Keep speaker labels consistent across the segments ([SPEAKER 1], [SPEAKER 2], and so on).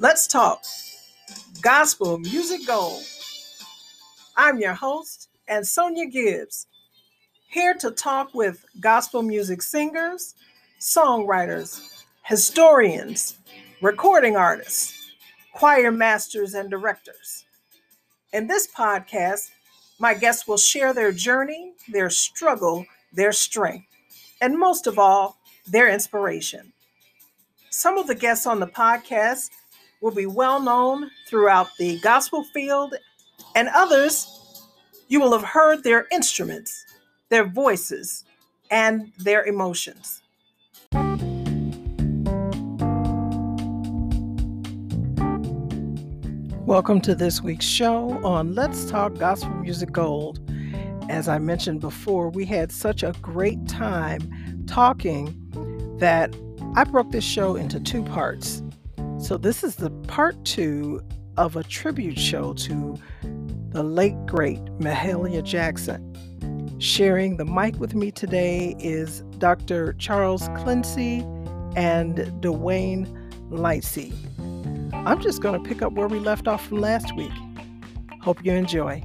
[SPEAKER 1] Let's talk gospel music gold. I'm your host, and Sonia Gibbs, here to talk with gospel music singers, songwriters, historians, recording artists, choir masters, and directors. In this podcast, my guests will share their journey, their struggle, their strength, and most of all, their inspiration. Some of the guests on the podcast will be well known throughout the gospel field, and others you will have heard their instruments, their voices, and their emotions. Welcome to this week's show on Let's Talk Gospel Music Gold. As I mentioned before, we had such a great time talking that I broke this show into two parts. So, this is the part two of a tribute show to the late, great Mahalia Jackson. Sharing the mic with me today is Dr. Charles Clency and Dwayne Lightsey. I'm just going to pick up where we left off from last week. Hope you enjoy.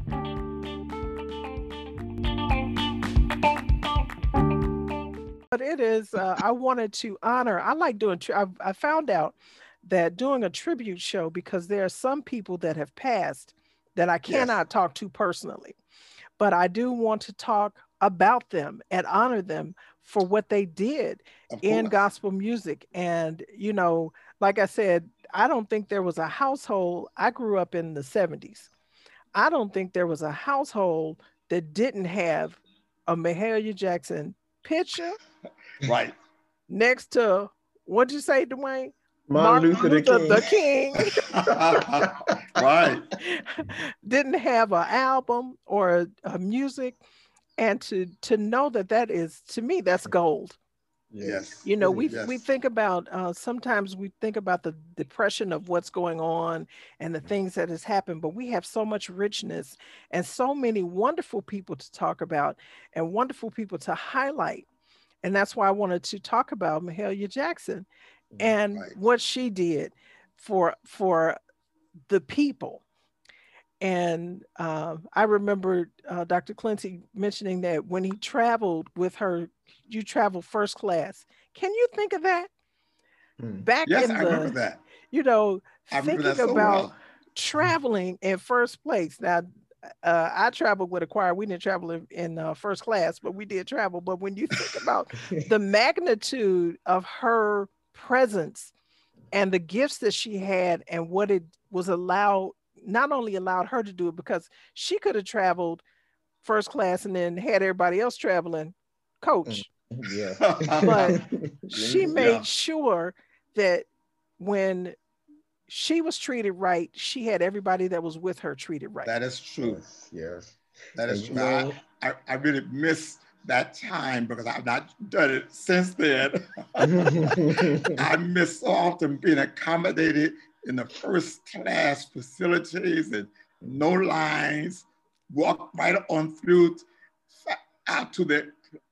[SPEAKER 1] But it is, uh, I wanted to honor, I like doing, I, I found out that doing a tribute show, because there are some people that have passed that I cannot yes. talk to personally, but I do want to talk about them and honor them for what they did in gospel music. And, you know, like I said, I don't think there was a household. I grew up in the 70s. I don't think there was a household that didn't have a Mahalia Jackson picture.
[SPEAKER 2] Right.
[SPEAKER 1] Next to what'd you say, Dwayne?
[SPEAKER 3] Martin, Martin Luther, Luther,
[SPEAKER 1] the King. The
[SPEAKER 2] king. right.
[SPEAKER 1] Didn't have an album or a, a music, and to to know that that is to me that's gold.
[SPEAKER 2] Yes.
[SPEAKER 1] You know, we yes. we think about uh, sometimes we think about the depression of what's going on and the things that has happened, but we have so much richness and so many wonderful people to talk about and wonderful people to highlight. And that's why I wanted to talk about Mahalia Jackson and right. what she did for for the people. And uh, I remember uh, Dr. Clency mentioning that when he traveled with her you travel first class. Can you think of that?
[SPEAKER 2] Mm. Back yes, in the, I remember that.
[SPEAKER 1] You know, I thinking so about well. traveling in first place. Now, uh, I traveled with a choir. We didn't travel in, in uh, first class, but we did travel. But when you think about the magnitude of her presence and the gifts that she had and what it was allowed, not only allowed her to do it, because she could have traveled first class and then had everybody else traveling coach.
[SPEAKER 3] Mm, yeah.
[SPEAKER 1] but she made yeah. sure that when she was treated right, she had everybody that was with her treated right.
[SPEAKER 2] That is true.
[SPEAKER 3] Yes. yes.
[SPEAKER 2] That is true. Know, I, I, I really miss that time because I've not done it since then. I miss so often being accommodated in the first class facilities and no lines, walk right on through out to the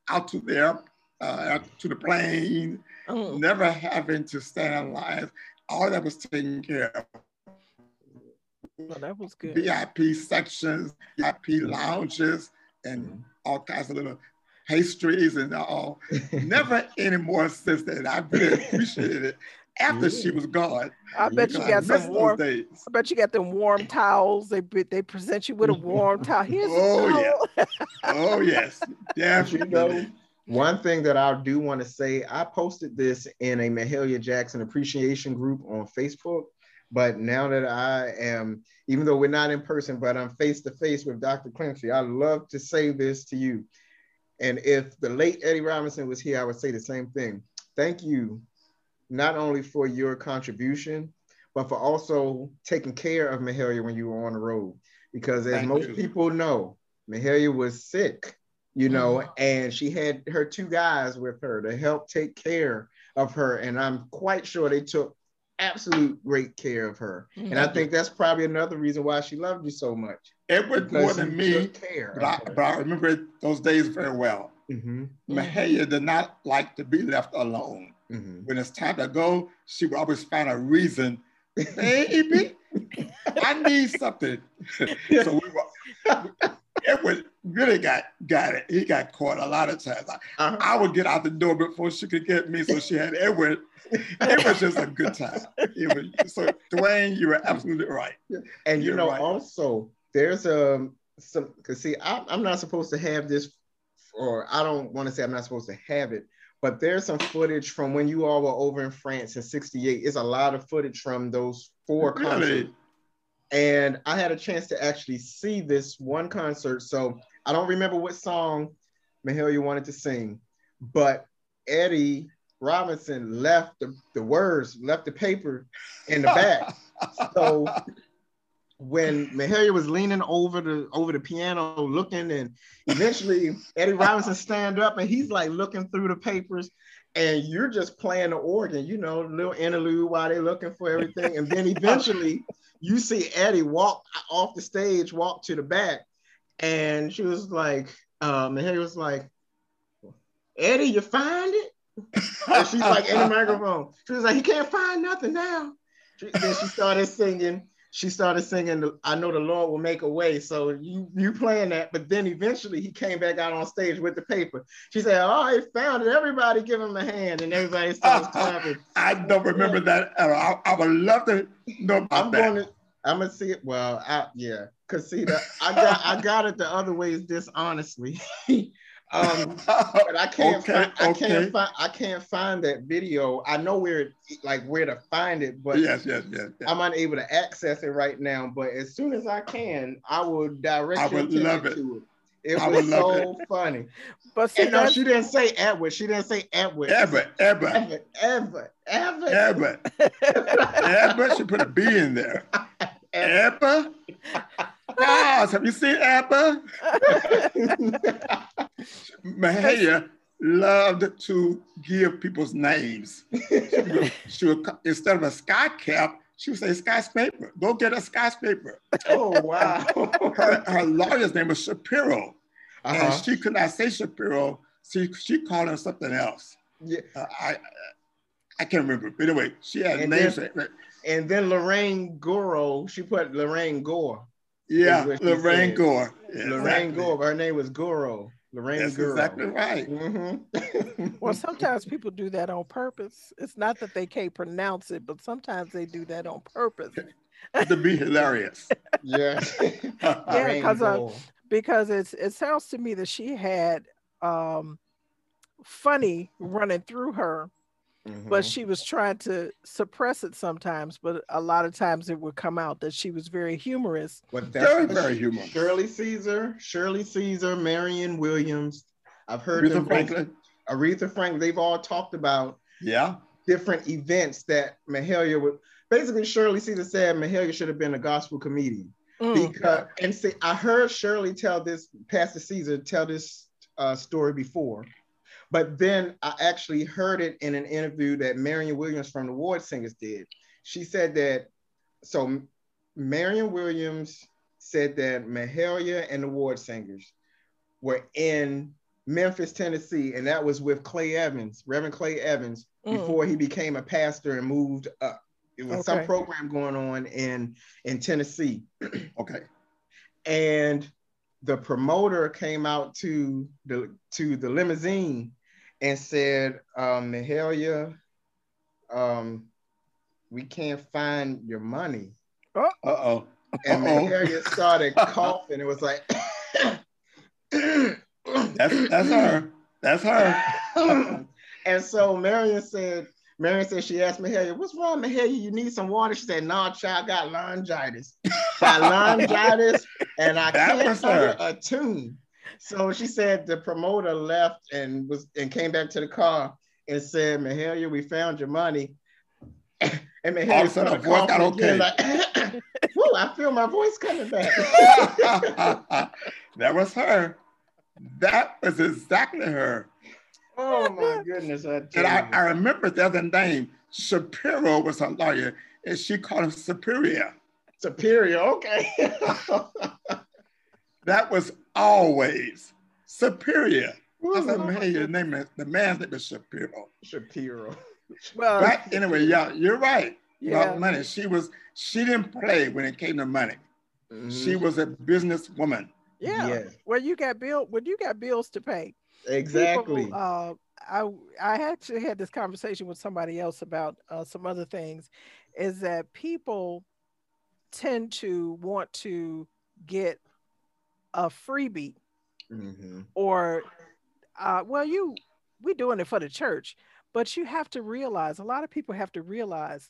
[SPEAKER 2] out to there uh, to the plane, oh. never having to stand in line. All that was taken care of.
[SPEAKER 1] Oh, that was good.
[SPEAKER 2] VIP sections, VIP lounges, and mm-hmm. all kinds of little pastries and all. never any more since then. I really appreciated it after yeah. she was gone.
[SPEAKER 1] I bet you got some warm. I bet you got them warm towels. They they present you with a warm towel. Here's
[SPEAKER 2] oh yeah. oh yes, definitely.
[SPEAKER 3] One thing that I do want to say, I posted this in a Mahalia Jackson appreciation group on Facebook. But now that I am, even though we're not in person, but I'm face to face with Dr. Clency, I love to say this to you. And if the late Eddie Robinson was here, I would say the same thing. Thank you, not only for your contribution, but for also taking care of Mahalia when you were on the road. Because as Thank most you. people know, Mahalia was sick you know, mm-hmm. and she had her two guys with her to help take care of her. And I'm quite sure they took absolute great care of her. Mm-hmm. And I think that's probably another reason why she loved you so much.
[SPEAKER 2] It was more than me, but I, but I, remember those days very well. Mm-hmm. Mahalia did not like to be left alone. Mm-hmm. When it's time to go, she would always find a reason baby, I need something. so we were, Edward really got got it. He got caught a lot of times. I, uh-huh. I, would get out the door before she could get me, so she had Edward. It was just a good time. Was, so Dwayne, you were absolutely right.
[SPEAKER 3] And you You're know, right. also there's a um, some because see, I, I'm not supposed to have this, or I don't want to say I'm not supposed to have it, but there's some footage from when you all were over in France in 68. It's a lot of footage from those four really? concerts. And I had a chance to actually see this one concert. So I don't remember what song Mahalia wanted to sing, but Eddie Robinson left the, the words, left the paper in the back. so when Mahalia was leaning over the over the piano looking and eventually Eddie Robinson stand up and he's like looking through the papers and you're just playing the organ, you know, little interlude while they're looking for everything. And then eventually you see Eddie walk off the stage, walk to the back. And she was like, um, Mahalia was like, Eddie, you find it? and she's like in the microphone. She was like, he can't find nothing now. She, then she started singing she started singing I know the Lord will make a way. So you you playing that, but then eventually he came back out on stage with the paper. She said, Oh, I found it. Everybody give him a hand, and everybody started clapping.
[SPEAKER 2] I don't remember that I, I, would love to know about
[SPEAKER 3] I'm
[SPEAKER 2] that.
[SPEAKER 3] Going to, I'm gonna see it. Well, I, yeah, cause see that I got I got it the other ways dishonestly. Um, but I can't okay, find, I okay. can't find I can't find that video. I know where like where to find it, but
[SPEAKER 2] yes, yes, yes, yes.
[SPEAKER 3] I'm unable to access it right now. But as soon as I can, I will direct I would love it. to it. It I was so it. funny. But see, no, she didn't say Edward. She didn't say Edward.
[SPEAKER 2] Ever, ever,
[SPEAKER 3] ever, ever, ever,
[SPEAKER 2] ever. ever. She put a B in there. Ever. Ross, have you seen Abba? Mahalia loved to give people's names. She would, she would, instead of a sky cap, she would say skyscraper. Go get a skyscraper.
[SPEAKER 3] Oh wow!
[SPEAKER 2] her, her lawyer's name was Shapiro, uh-huh. and she could not say Shapiro. She she called him something else.
[SPEAKER 3] Yeah,
[SPEAKER 2] uh, I I can't remember. But anyway, she had and names. Then,
[SPEAKER 3] and then Lorraine Goro, she put Lorraine Gore.
[SPEAKER 2] Yeah, Lorraine Gore.
[SPEAKER 3] Yeah, Lorraine exactly. Gore. Her name was Goro. Lorraine
[SPEAKER 2] That's
[SPEAKER 3] Goro.
[SPEAKER 2] exactly right. Mm-hmm.
[SPEAKER 1] well, sometimes people do that on purpose. It's not that they can't pronounce it, but sometimes they do that on purpose
[SPEAKER 2] to be hilarious.
[SPEAKER 3] yeah,
[SPEAKER 1] yeah, because uh, because it's it sounds to me that she had um, funny running through her Mm-hmm. But she was trying to suppress it sometimes, but a lot of times it would come out that she was very humorous.
[SPEAKER 3] But that's very, very humorous. Shirley Caesar, Shirley Caesar, Marion Williams. I've heard
[SPEAKER 2] Aretha Franklin.
[SPEAKER 3] Aretha Franklin. They've all talked about
[SPEAKER 2] yeah
[SPEAKER 3] different events that Mahalia would. Basically, Shirley Caesar said Mahalia should have been a gospel comedian. Mm. Because and see, I heard Shirley tell this, Pastor Caesar tell this uh, story before but then I actually heard it in an interview that Marion Williams from the Ward Singers did. She said that, so Marion Williams said that Mahalia and the Ward Singers were in Memphis, Tennessee, and that was with Clay Evans, Reverend Clay Evans, mm. before he became a pastor and moved up. It was okay. some program going on in in Tennessee.
[SPEAKER 2] okay.
[SPEAKER 3] And the promoter came out to the to the limousine and said, um, Mahalia, um, we can't find your money.
[SPEAKER 2] Uh oh.
[SPEAKER 3] And Mahalia started coughing. It was like,
[SPEAKER 2] that's that's her. That's her.
[SPEAKER 3] and so Marion said, Marion said she asked Mahalia, what's wrong, Mahalia? You need some water? She said, no, child, got laryngitis. got laryngitis, and I that can't her a tune. So she said the promoter left and was and came back to the car and said, Mahalia, we found your money. and Mahalia started coughing okay. again, like, Whoa, I feel my voice coming back.
[SPEAKER 2] that was her. That was exactly her.
[SPEAKER 3] Oh my goodness. I
[SPEAKER 2] and I, I, remember the other name. Shapiro was her lawyer, and she called him Superior.
[SPEAKER 3] Superior, okay.
[SPEAKER 2] That was always superior. That's a man, your name is the man's name is Shapiro.
[SPEAKER 3] Shapiro.
[SPEAKER 2] Well, right? Anyway, yeah, you're right. yeah. about money. She was she didn't play when it came to money. Mm-hmm. She was a businesswoman.
[SPEAKER 1] Yeah. yeah. Well, you got bill when you got bills to pay.
[SPEAKER 3] Exactly. People,
[SPEAKER 1] uh, I I actually had this conversation with somebody else about uh, some other things. Is that people tend to want to get a freebie mm-hmm. or uh, well you we're doing it for the church but you have to realize a lot of people have to realize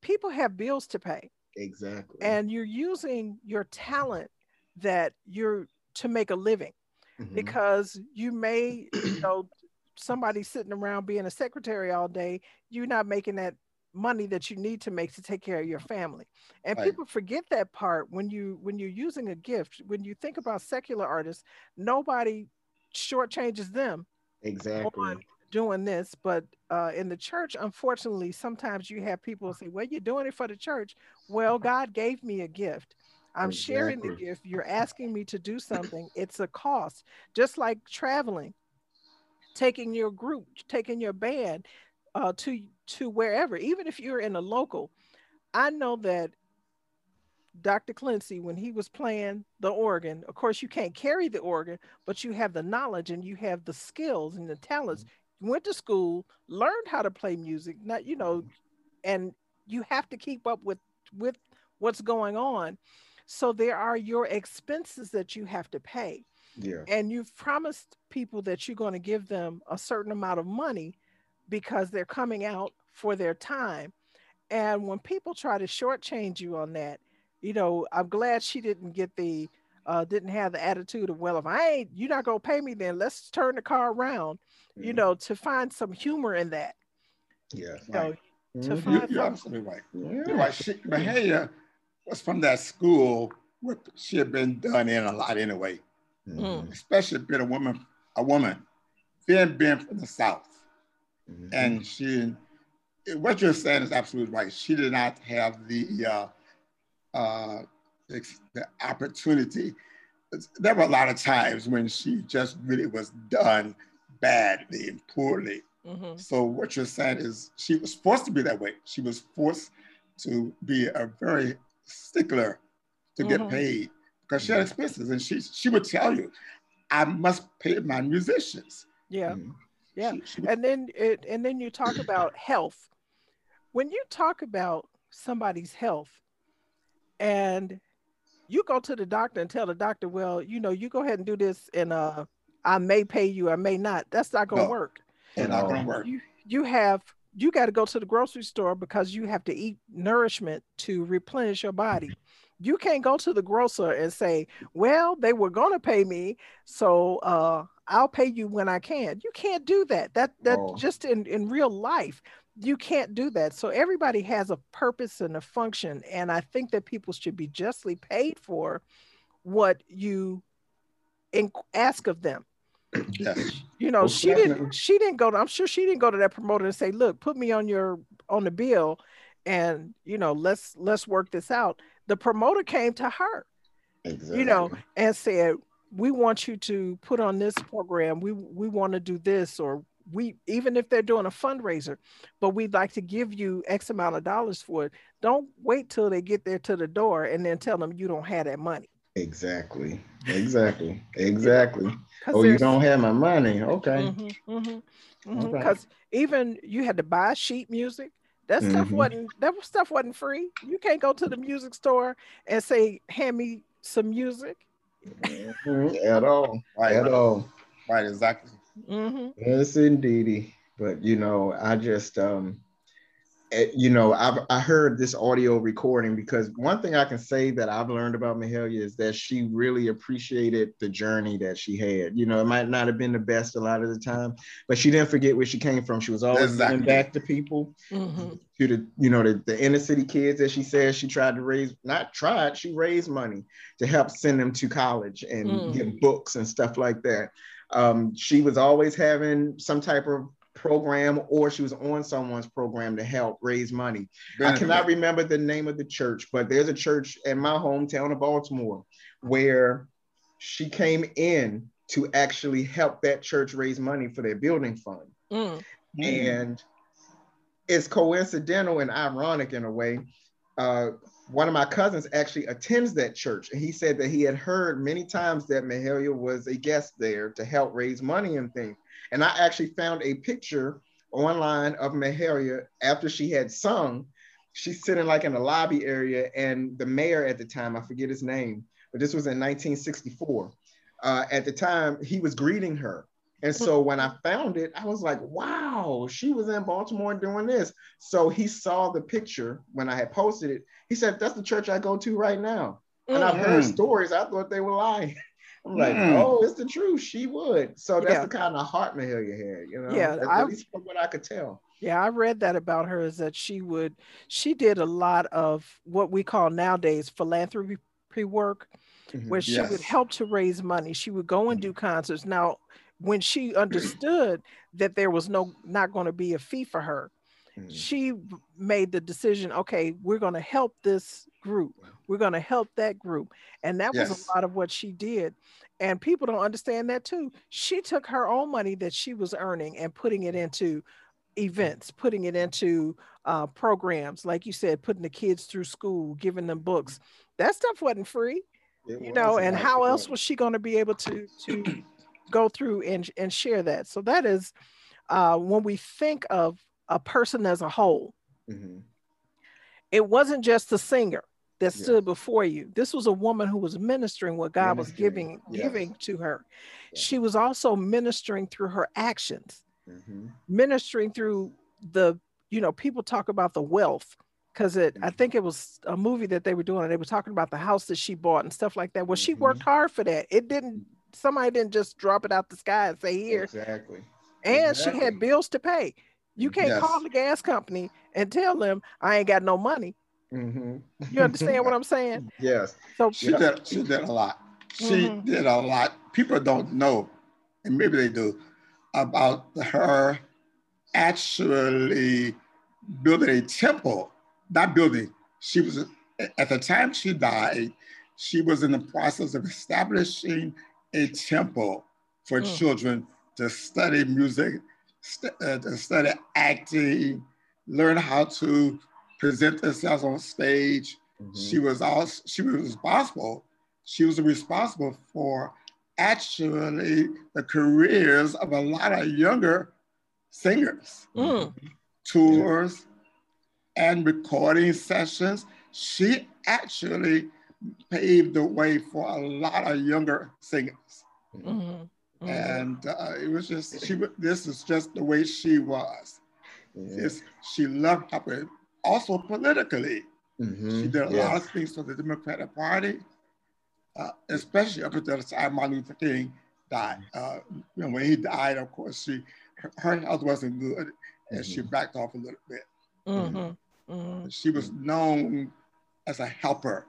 [SPEAKER 1] people have bills to pay
[SPEAKER 3] exactly
[SPEAKER 1] and you're using your talent that you're to make a living mm-hmm. because you may you know somebody sitting around being a secretary all day you're not making that money that you need to make to take care of your family. And right. people forget that part when you when you're using a gift when you think about secular artists nobody shortchanges them
[SPEAKER 3] exactly.
[SPEAKER 1] doing this but uh, in the church unfortunately sometimes you have people say well you're doing it for the church. Well god gave me a gift. I'm exactly. sharing the gift. You're asking me to do something. It's a cost. Just like traveling taking your group taking your band uh, to to wherever, even if you're in a local. I know that Dr. Clency, when he was playing the organ, of course, you can't carry the organ, but you have the knowledge and you have the skills and the talents. Mm-hmm. You went to school, learned how to play music, not you know, mm-hmm. and you have to keep up with with what's going on. So there are your expenses that you have to pay.
[SPEAKER 3] Yeah.
[SPEAKER 1] And you've promised people that you're going to give them a certain amount of money because they're coming out for their time. And when people try to shortchange you on that, you know, I'm glad she didn't get the uh, didn't have the attitude of, well, if I ain't, you're not gonna pay me, then let's turn the car around. Mm-hmm. You know, to find some humor in that.
[SPEAKER 3] Yeah.
[SPEAKER 1] You know,
[SPEAKER 2] mm-hmm. to find you're, absolutely right. Yeah. You're right. She, Mahalia was from that school where she had been done in a lot anyway. Mm-hmm. Especially being a woman, a woman, then being from the South. Mm-hmm. And she, what you're saying is absolutely right. She did not have the uh, uh, the opportunity. There were a lot of times when she just really was done badly and poorly. Mm-hmm. So what you're saying is she was forced to be that way. She was forced to be a very stickler to mm-hmm. get paid because she had expenses, and she she would tell you, "I must pay my musicians."
[SPEAKER 1] Yeah. Mm-hmm. Yeah. And then it, and then you talk about health. When you talk about somebody's health and you go to the doctor and tell the doctor, well, you know, you go ahead and do this and uh I may pay you, I may not. That's not gonna no, work.
[SPEAKER 2] It's not gonna work.
[SPEAKER 1] You you have you got to go to the grocery store because you have to eat nourishment to replenish your body. You can't go to the grocer and say, "Well, they were going to pay me, so uh, I'll pay you when I can. You can't do that. That that oh. just in, in real life, you can't do that. So everybody has a purpose and a function. And I think that people should be justly paid for what you in, ask of them.
[SPEAKER 2] Yes.
[SPEAKER 1] You know, she definitely. didn't she didn't go to, I'm sure she didn't go to that promoter and say, look, put me on your on the bill and you know, let's let's work this out. The promoter came to her. Exactly. You know, and said, we want you to put on this program we we want to do this or we even if they're doing a fundraiser but we'd like to give you x amount of dollars for it don't wait till they get there to the door and then tell them you don't have that money
[SPEAKER 3] exactly exactly exactly oh you don't have my money okay because mm-hmm,
[SPEAKER 1] mm-hmm, mm-hmm. even you had to buy sheet music that stuff mm-hmm. wasn't that stuff wasn't free you can't go to the music store and say hand me some music
[SPEAKER 3] Mm-hmm. At all. Right, At all.
[SPEAKER 2] Right, exactly.
[SPEAKER 3] Mm-hmm. Yes, indeedy. But you know, I just um Eh, you know, I've I heard this audio recording because one thing I can say that I've learned about Mahalia is that she really appreciated the journey that she had. You know, it might not have been the best a lot of the time, but she didn't forget where she came from. She was always exactly. giving back to people, mm-hmm. to the you know the, the inner city kids. As she says, she tried to raise not tried, she raised money to help send them to college and mm. get books and stuff like that. Um, she was always having some type of program or she was on someone's program to help raise money. Benefit. I cannot remember the name of the church, but there's a church in my hometown of Baltimore where she came in to actually help that church raise money for their building fund. Mm. And it's coincidental and ironic in a way. Uh, one of my cousins actually attends that church, and he said that he had heard many times that Mahalia was a guest there to help raise money and things. And I actually found a picture online of Mahalia after she had sung. She's sitting like in a lobby area, and the mayor at the time, I forget his name, but this was in 1964. Uh, at the time, he was greeting her. And so when I found it, I was like, wow, she was in Baltimore doing this. So he saw the picture when I had posted it. He said, that's the church I go to right now. And mm-hmm. I've heard stories, I thought they were lying. I'm like, mm. oh, it's the truth. She would. So that's yeah. the kind of heart Mahalia had, you know.
[SPEAKER 1] Yeah,
[SPEAKER 3] that's at least from what I could tell.
[SPEAKER 1] Yeah, I read that about her is that she would, she did a lot of what we call nowadays philanthropy work, mm-hmm. where she yes. would help to raise money. She would go and do concerts. Now, when she understood that there was no not going to be a fee for her, mm-hmm. she made the decision. Okay, we're going to help this group. We're going to help that group, and that yes. was a lot of what she did. And people don't understand that too. She took her own money that she was earning and putting it into events, putting it into uh, programs, like you said, putting the kids through school, giving them books. That stuff wasn't free, it you know. And how else was she going to be able to to go through and and share that? So that is uh, when we think of a person as a whole. Mm-hmm. It wasn't just the singer that stood before you. This was a woman who was ministering what God ministering. was giving yes. giving to her. She was also ministering through her actions mm-hmm. ministering through the, you know, people talk about the wealth because it, mm-hmm. I think it was a movie that they were doing, and they were talking about the house that she bought and stuff like that. Well, mm-hmm. she worked hard for that. It didn't, somebody didn't just drop it out the sky and say, here.
[SPEAKER 3] Exactly.
[SPEAKER 1] And exactly. she had bills to pay. You can't yes. call the gas company and tell them I ain't got no money. Mm-hmm. You understand what I'm saying?
[SPEAKER 3] Yes.
[SPEAKER 2] So she did. She did a lot. She mm-hmm. did a lot. People don't know, and maybe they do, about her actually building a temple, not building. She was, at the time she died, she was in the process of establishing a temple for mm. children to study music, st- uh, to study acting, learn how to present themselves on stage. Mm-hmm. She was also she was responsible. She was responsible for actually the careers of a lot of younger singers, mm. tours, and recording sessions. She actually paved the way for a lot of younger singers. Mm-hmm. Mm-hmm. And uh, it was just, she. this is just the way she was. Yeah. she loved opera. Also politically, mm-hmm. she did a yes. lot of things for the Democratic Party uh, especially up until the time Martin Luther King died. Uh, you know, when he died, of course, she her, her health wasn't good, and mm-hmm. she backed off a little bit. Mm-hmm. Mm-hmm. She was known as a helper.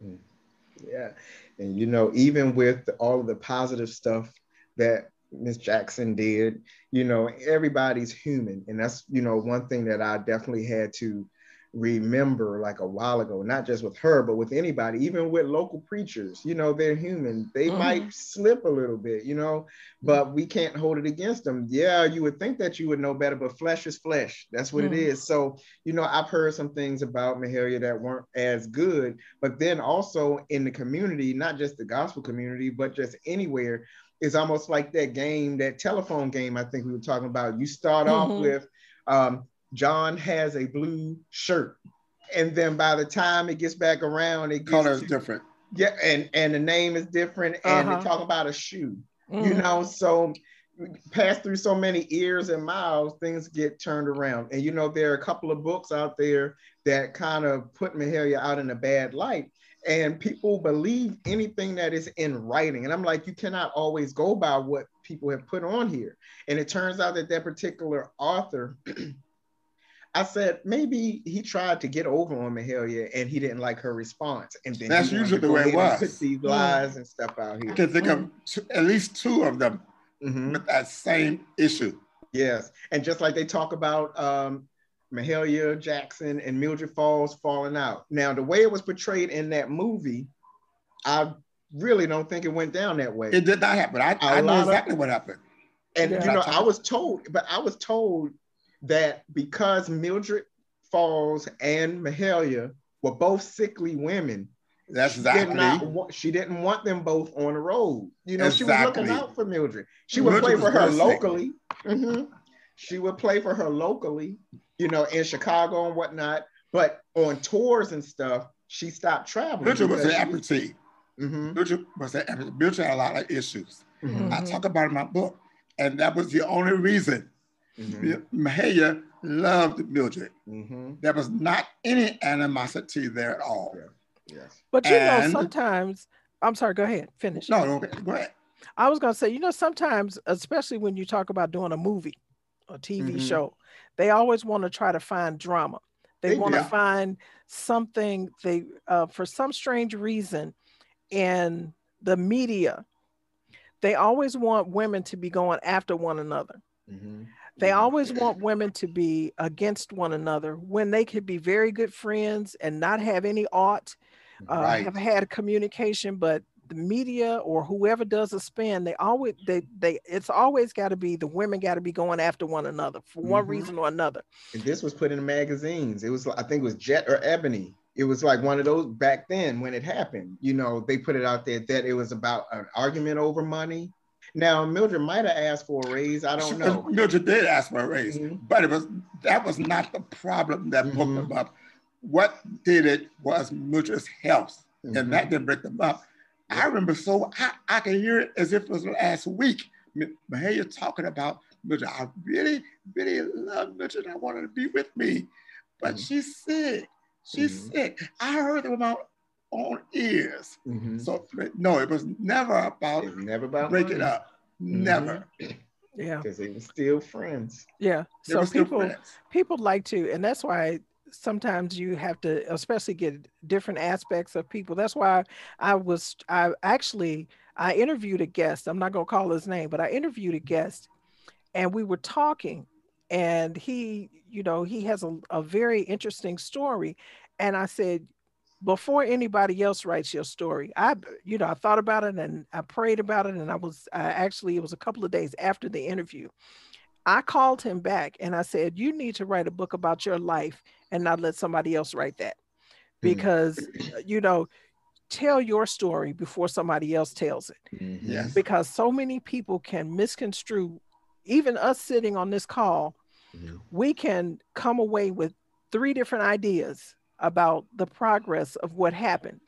[SPEAKER 3] Yeah, and you know, even with all of the positive stuff that Miss Jackson did, you know, everybody's human, and that's you know one thing that I definitely had to remember like a while ago, not just with her, but with anybody, even with local preachers. You know, they're human. They mm-hmm. might slip a little bit, you know, but we can't hold it against them. Yeah, you would think that you would know better, but flesh is flesh. That's what mm-hmm. it is. So, you know, I've heard some things about Mahalia that weren't as good, but then also in the community, not just the gospel community, but just anywhere. It's almost like that game, that telephone game I think we were talking about. You start mm-hmm. off with um, John has a blue shirt. And then by the time it gets back around, it
[SPEAKER 2] color is different.
[SPEAKER 3] Yeah, and and the name is different, and uh-huh. they talk about a shoe. Mm-hmm. You know, so pass through so many ears and mouths, things get turned around. And you know, there are a couple of books out there that kind of put Mahalia out in a bad light. And people believe anything that is in writing. And I'm like, you cannot always go by what people have put on here. And it turns out that that particular author I said maybe he tried to get over on Mahalia and he didn't like her response. And then
[SPEAKER 2] that's usually the way it was. Put
[SPEAKER 3] these lies mm. and stuff out here.
[SPEAKER 2] I can think mm. of two, at least two of them mm-hmm. with that same issue.
[SPEAKER 3] Yes, and just like they talk about um, Mahalia Jackson and Mildred Falls falling out. Now, the way it was portrayed in that movie, I really don't think it went down that way.
[SPEAKER 2] It did not happen. I, I know exactly of, what happened.
[SPEAKER 3] And yeah, you know, I was told, but I was told that because Mildred Falls and Mahalia were both sickly women,
[SPEAKER 2] That's
[SPEAKER 3] she
[SPEAKER 2] exactly.
[SPEAKER 3] did not wa- she didn't want them both on the road. You know, she was looking out for Mildred. She would
[SPEAKER 2] Mildred
[SPEAKER 3] play for her locally. Mhm. She would play for her locally, you know, in Chicago and whatnot. But on tours and stuff, she stopped traveling.
[SPEAKER 2] Mildred was an
[SPEAKER 3] she
[SPEAKER 2] amputee.
[SPEAKER 3] Mhm,
[SPEAKER 2] Mildred was an amputee. Mildred had a lot of issues.
[SPEAKER 3] mhm,
[SPEAKER 2] I talk about it in my book, and that was the only reason.
[SPEAKER 3] Mhm,
[SPEAKER 2] Mahalia loved Mildred.
[SPEAKER 3] mhm.
[SPEAKER 2] There was not any animosity there at all.
[SPEAKER 3] Yes.
[SPEAKER 1] But you know, sometimes I'm sorry, go ahead, finish.
[SPEAKER 2] No, no, okay, go ahead.
[SPEAKER 1] I was gonna say, you know, sometimes, especially when you talk about doing a movie or TV
[SPEAKER 3] Mhm.
[SPEAKER 1] show, they always want to try to find drama. They
[SPEAKER 3] They
[SPEAKER 1] want to
[SPEAKER 2] do.
[SPEAKER 1] find something they uh, for some strange reason in the media, they always want women to be going after one another.
[SPEAKER 3] Mhm.
[SPEAKER 1] They always want women to be against one another when they could be very good friends and not have any ought, uh,
[SPEAKER 2] Right.
[SPEAKER 1] have had communication, but the media or whoever does a spin, they always they they it's always got to be the women got to be going after one another for one
[SPEAKER 3] Mhm.
[SPEAKER 1] reason or another.
[SPEAKER 3] And this was put in the magazines. It was, I think it was Jet or Ebony. It was like one of those back then when it happened. You know, they put it out there that it was about an argument over money. Now, Mildred might have asked for a raise. I don't know.
[SPEAKER 2] Mildred did ask for a raise,
[SPEAKER 3] Mhm.
[SPEAKER 2] but it was that was not the problem that broke
[SPEAKER 3] Mhm.
[SPEAKER 2] them up. What did it was Mildred's health,
[SPEAKER 3] Mhm.
[SPEAKER 2] and that didn't break them up. I remember so I, I can hear it as if it was last week. Mahalia talking about Mildred. I really, really love Mildred. I wanted to be with me, but
[SPEAKER 3] Mhm.
[SPEAKER 2] she's sick. She's
[SPEAKER 3] Mhm.
[SPEAKER 2] sick. I heard it with my own ears.
[SPEAKER 3] Mhm.
[SPEAKER 2] So no, it was never about
[SPEAKER 3] was never about
[SPEAKER 2] break it
[SPEAKER 3] money,
[SPEAKER 2] up. Never.
[SPEAKER 1] Yeah,
[SPEAKER 3] because they were still friends.
[SPEAKER 1] yeah.
[SPEAKER 2] They
[SPEAKER 1] So people people like to, and that's why sometimes you have to, especially get different aspects of people. That's why I was, I actually, I interviewed a guest. I'm not gonna call his name, but I interviewed a guest, and we were talking, and he, you know, he has a, a very interesting story, and I said. Before anybody else writes your story, I, you know, I thought about it and I prayed about it, and I was I actually it was a couple of days after the interview, I called him back and I said, You need to write a book about your life and not let somebody else write that.
[SPEAKER 3] Hmm.
[SPEAKER 1] Because, uh, you know, tell your story before somebody else tells it.
[SPEAKER 3] Mhm.
[SPEAKER 2] Yes.
[SPEAKER 1] Because so many people can misconstrue, even us sitting on this call,
[SPEAKER 3] Mhm.
[SPEAKER 1] we can come away with three different ideas about the progress of what happened.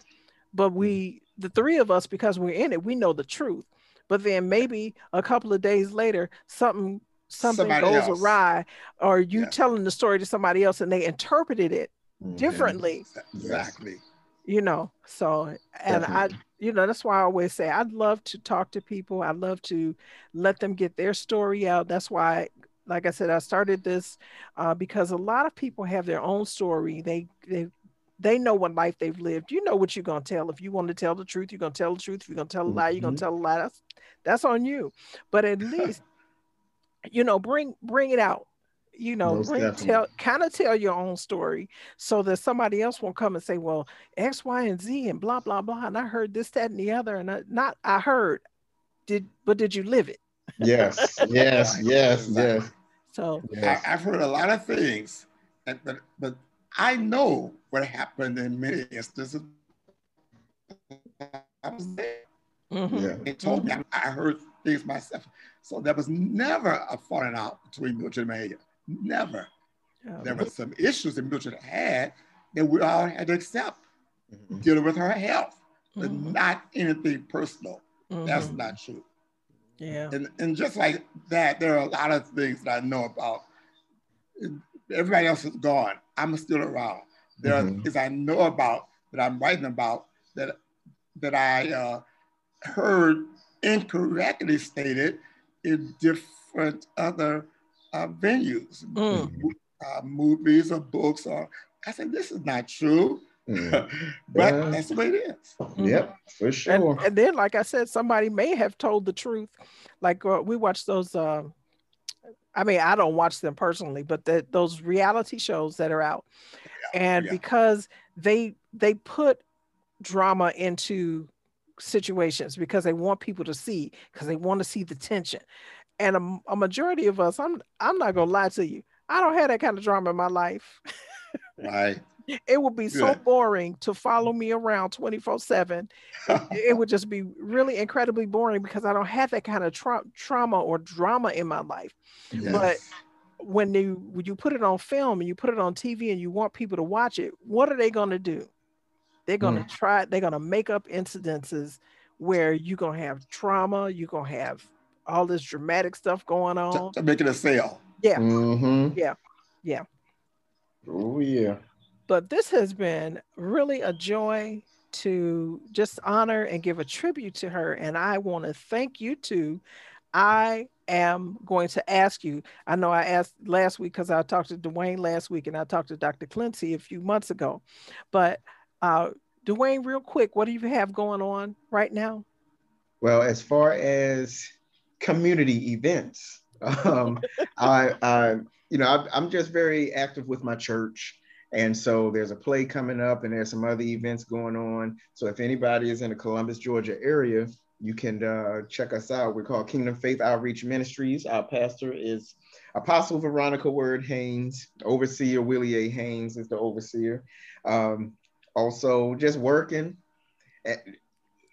[SPEAKER 1] But we, the three of us, because we're in it, we know the truth. But then maybe a couple of days later, something something
[SPEAKER 2] Somebody
[SPEAKER 1] goes
[SPEAKER 2] else.
[SPEAKER 1] awry, or you
[SPEAKER 2] Yeah.
[SPEAKER 1] telling the story to somebody else and they interpreted it
[SPEAKER 3] Mhm.
[SPEAKER 1] differently,
[SPEAKER 2] Exactly.
[SPEAKER 1] you know. So and I you know, that's why I always say I'd love to talk to people. I'd love to let them get their story out. That's why, like I said, I started this uh, because a lot of people have their own story. They they they know what life they've lived. You know what you're gonna tell. If you want to tell the truth, you're gonna tell the truth. If you're gonna tell a lie, you're gonna
[SPEAKER 3] Mhm.
[SPEAKER 1] tell a lie. That's that's on you. But at least, you know, bring bring it out. You know, bring, tell kind of tell your own story so that somebody else won't come and say, well, X, Y, and Z and blah, blah, blah. And I heard this, that, and the other. And I, not I heard, did but did you live it?
[SPEAKER 3] Yes, yes, yes, yes.
[SPEAKER 1] So
[SPEAKER 3] yes.
[SPEAKER 2] I, I've heard a lot of things, and, but but I know what happened in many instances. I was there.
[SPEAKER 1] mhm.
[SPEAKER 3] Yeah.
[SPEAKER 2] They told me I, I heard things myself. So there was never a falling out between Mildred and Mahalia. Never.
[SPEAKER 1] Yeah.
[SPEAKER 2] There were some issues that Mildred had that we all had to accept,
[SPEAKER 3] Mhm.
[SPEAKER 2] dealing with her health, but
[SPEAKER 1] Mhm.
[SPEAKER 2] not anything personal. That's
[SPEAKER 1] Mhm.
[SPEAKER 2] not true.
[SPEAKER 1] Yeah.
[SPEAKER 2] And, and just like that, there are a lot of things that I know about. Everybody else is gone. I'm still around. There are
[SPEAKER 3] Mhm.
[SPEAKER 2] things I know about that I'm writing about that that I uh, heard incorrectly stated in different other uh, venues,
[SPEAKER 1] Mm.
[SPEAKER 2] uh, movies or books. Or I said, this is not true. but
[SPEAKER 3] Yeah.
[SPEAKER 2] that's the way it is.
[SPEAKER 3] Yep, for sure.
[SPEAKER 1] and then, like I said, somebody may have told the truth. Like uh, we watch those. Uh, I mean, I don't watch them personally, but the, those reality shows that are out, and
[SPEAKER 2] yeah.
[SPEAKER 1] because they they put drama into situations because they want people to see because they want to see the tension and a, a majority of us i'm i'm not gonna lie to you I don't have that kind of drama in my life.
[SPEAKER 2] Right.
[SPEAKER 1] It would be so boring to follow me around 24 7. It would just be really incredibly boring because I don't have that kind of tra- trauma or drama in my life. But when you when you put it on film and you put it on TV and you want people to watch it, what are they going to do? They're going to try. They're going to make up incidences where you're going to have trauma. You're going to have all this dramatic stuff going
[SPEAKER 2] to,
[SPEAKER 1] on.
[SPEAKER 2] to make it a sale.
[SPEAKER 1] Yeah.
[SPEAKER 3] Mm-hmm.
[SPEAKER 1] Yeah. Yeah.
[SPEAKER 3] Oh yeah.
[SPEAKER 1] But this has been really a joy to just honor and give a tribute to her. And I want to thank you too. I am going to ask you. I know I asked last week because I talked to Dwayne last week and I talked to Dr. Clency a few months ago. But uh, Dwayne, real quick, what do you have going on right now?
[SPEAKER 3] Well, as far as community events, um, I, I, you know, I, I'm just very active with my church, and so there's a play coming up, and there's some other events going on. So if anybody is in the Columbus, Georgia area, you can uh, check us out. We're called Kingdom Faith Outreach Ministries. Our pastor is Apostle Veronica Word Haynes. Overseer Willie A. Haynes is the overseer. Um, also, just working. at-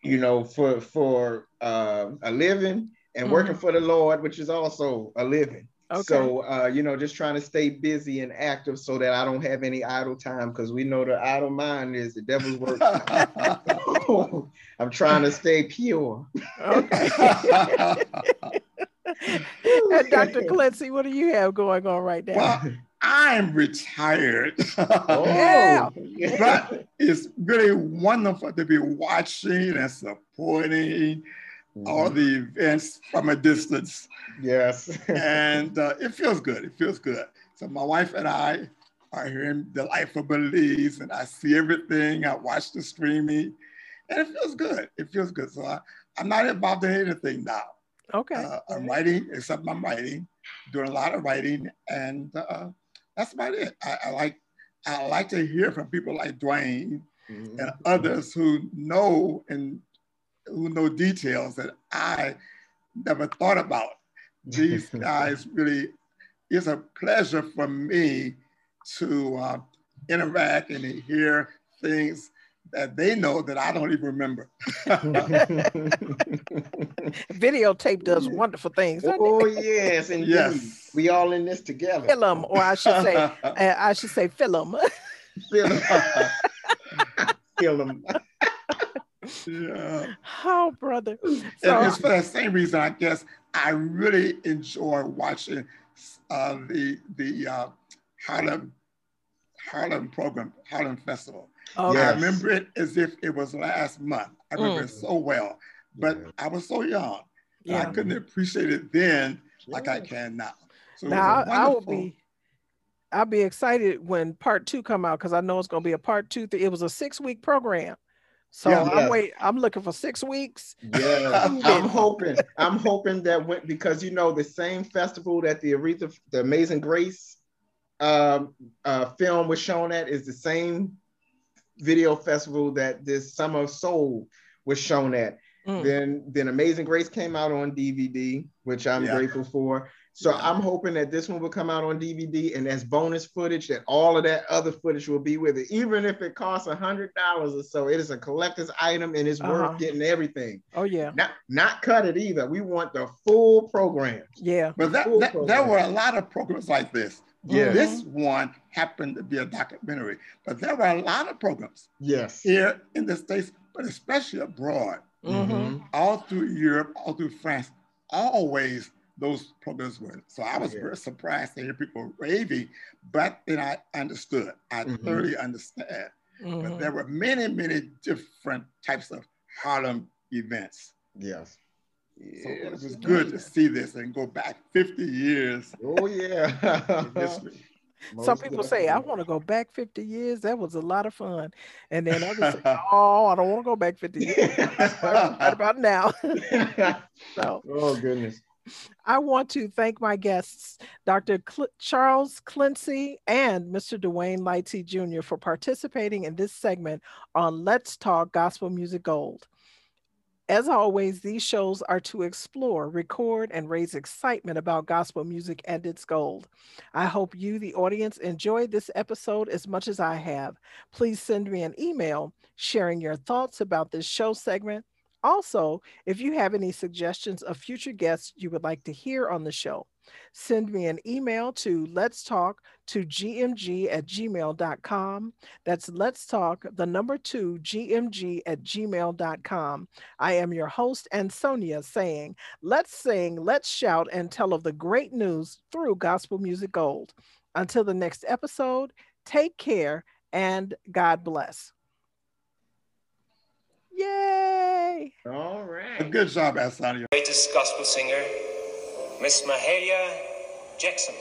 [SPEAKER 3] you know, for for uh, a living and working for the Lord, which is also a living.
[SPEAKER 1] Okay.
[SPEAKER 3] So uh, you know, just trying to stay busy and active so that I don't have any idle time because we know the idle mind is the devil's work. I'm trying to stay pure.
[SPEAKER 1] Okay. and Dr. Clency, what do you have going on right now?
[SPEAKER 2] well, I'm retired.
[SPEAKER 3] Oh,
[SPEAKER 1] Yeah.
[SPEAKER 2] but it's really wonderful to be watching and supporting all the events from a distance.
[SPEAKER 3] yes.
[SPEAKER 2] and uh, it feels good. It feels good. So my wife and I are here in the life of Belize, and I see everything. I watch the streaming, and it feels good. It feels good. So I, I'm not involved in anything now.
[SPEAKER 1] Okay.
[SPEAKER 2] Uh, I'm writing, except I'm writing, doing a lot of writing, and uh, that's about it. I, I like I like to hear from people like Dwayne
[SPEAKER 3] Mhm.
[SPEAKER 2] and others who know and who know details that I never thought about. These guys really, it's a pleasure for me to uh, interact and to hear things that they know that I don't even remember.
[SPEAKER 1] Videotape does wonderful things. doesn't it?
[SPEAKER 3] oh yes, indeed.
[SPEAKER 2] Yes.
[SPEAKER 3] We all in this together.
[SPEAKER 1] Film, or I should say, uh, I should say film.
[SPEAKER 3] Film. Film.
[SPEAKER 2] Yeah.
[SPEAKER 1] oh, brother.
[SPEAKER 2] And
[SPEAKER 1] So,
[SPEAKER 2] it's for the same reason, I guess, I really enjoy watching uh, the the uh, Harlem Harlem program, Harlem Festival.
[SPEAKER 1] okay.
[SPEAKER 2] I remember it as if it was last month. I remember it so well, but
[SPEAKER 3] Yeah.
[SPEAKER 2] I was so young. and I couldn't appreciate it then like I can now. So it was
[SPEAKER 1] Now
[SPEAKER 2] a
[SPEAKER 1] I, I will be, I'll be excited when part two come out because I know it's gonna be a part two. It was a six week program, so
[SPEAKER 2] Yeah.
[SPEAKER 1] I'm
[SPEAKER 3] Yes.
[SPEAKER 1] wait. I'm looking for six weeks.
[SPEAKER 3] Yeah, I'm hoping. I'm hoping that when because you know the same festival that the Aretha, the Amazing Grace, um, uh, film was shown at is the same video festival that this Summer of Soul was shown at.
[SPEAKER 1] Mm.
[SPEAKER 3] Then, then Amazing Grace came out on DVD, which I'm
[SPEAKER 2] Yeah.
[SPEAKER 3] grateful for. So
[SPEAKER 2] Yeah.
[SPEAKER 3] I'm hoping that this one will come out on DVD, and as bonus footage, that all of that other footage will be with it, even if it costs a hundred dollars or so. It is a collector's item, and it's
[SPEAKER 1] Uh-huh.
[SPEAKER 3] worth getting everything.
[SPEAKER 1] Oh yeah,
[SPEAKER 3] Not not cut it either. We want the full program.
[SPEAKER 1] yeah.
[SPEAKER 2] But that,
[SPEAKER 3] Cool
[SPEAKER 2] that there were a lot of programs like this.
[SPEAKER 3] Yeah.
[SPEAKER 2] This one happened to be a documentary, but there were a lot of programs
[SPEAKER 3] Yes.
[SPEAKER 2] here in the States, but especially abroad.
[SPEAKER 1] hmm
[SPEAKER 2] all through Europe, all through France, always those programs were. So I was
[SPEAKER 3] Yeah.
[SPEAKER 2] very surprised to hear people raving, but then I understood. I
[SPEAKER 3] Mhm.
[SPEAKER 2] thoroughly understand.
[SPEAKER 1] hmm
[SPEAKER 2] But there were many, many different types of Harlem events.
[SPEAKER 3] Yes.
[SPEAKER 2] So it was
[SPEAKER 3] Yes.
[SPEAKER 2] good to see this and go back 50 years
[SPEAKER 3] Oh yeah.
[SPEAKER 2] in history.
[SPEAKER 1] Some
[SPEAKER 3] Most
[SPEAKER 1] people say I want to go back 50 years. That was a lot of fun. And then others say, Oh, I don't want to go back 50 years. right about now. so
[SPEAKER 3] oh goodness.
[SPEAKER 1] I want to thank my guests, Dr. Cl- Charles Clency and Mr. Dwayne Lightsey Jr., for participating in this segment on Let's Talk Gospel Music Gold. As always, these shows are to explore, record, and raise excitement about gospel music and its gold. I hope you, the audience, enjoyed this episode as much as I have. Please send me an email sharing your thoughts about this show segment. Also, if you have any suggestions of future guests you would like to hear on the show, send me an email to let's talk to gmg at gmail.com. That's let's talk, the number two, gmg at gmail.com. I am your host, Ansonia saying, let's sing, let's shout, and tell of the great news through Gospel Music Gold. Until the next episode, take care and God bless. Yay!
[SPEAKER 3] All right.
[SPEAKER 2] Good job, Ansonia.
[SPEAKER 4] Greatest gospel singer. Miss Mahalia Jackson.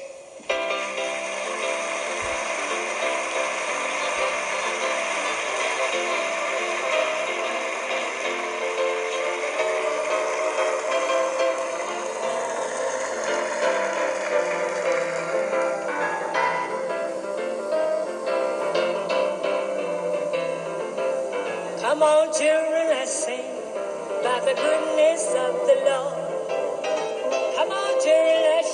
[SPEAKER 4] Come on, children, let's sing about the goodness of the Lord. Come on, children, let's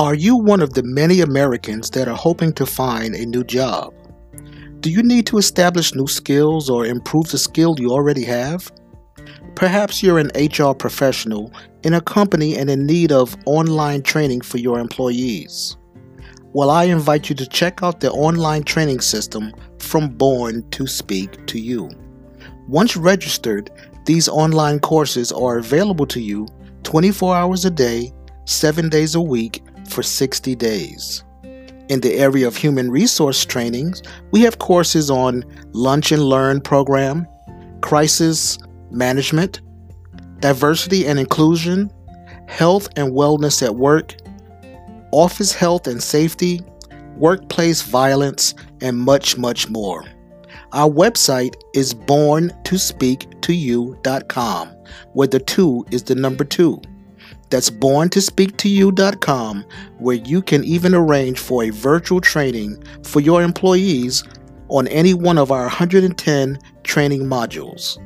[SPEAKER 5] Are you one of the many Americans that are hoping to find a new job? Do you need to establish new skills or improve the skill you already have? Perhaps you're an HR professional in a company and in need of online training for your employees. Well, I invite you to check out the online training system from Born to Speak to You. Once registered, these online courses are available to you 24 hours a day, 7 days a week for 60 days. In the area of human resource trainings, we have courses on Lunch and Learn program, crisis management, diversity and inclusion, health and wellness at work, office health and safety, workplace violence, and much, much more. Our website is borntospeaktoyou.com, where the two is the number two. That's borntospeaktoyou.com, where you can even arrange for a virtual training for your employees on any one of our 110 training modules.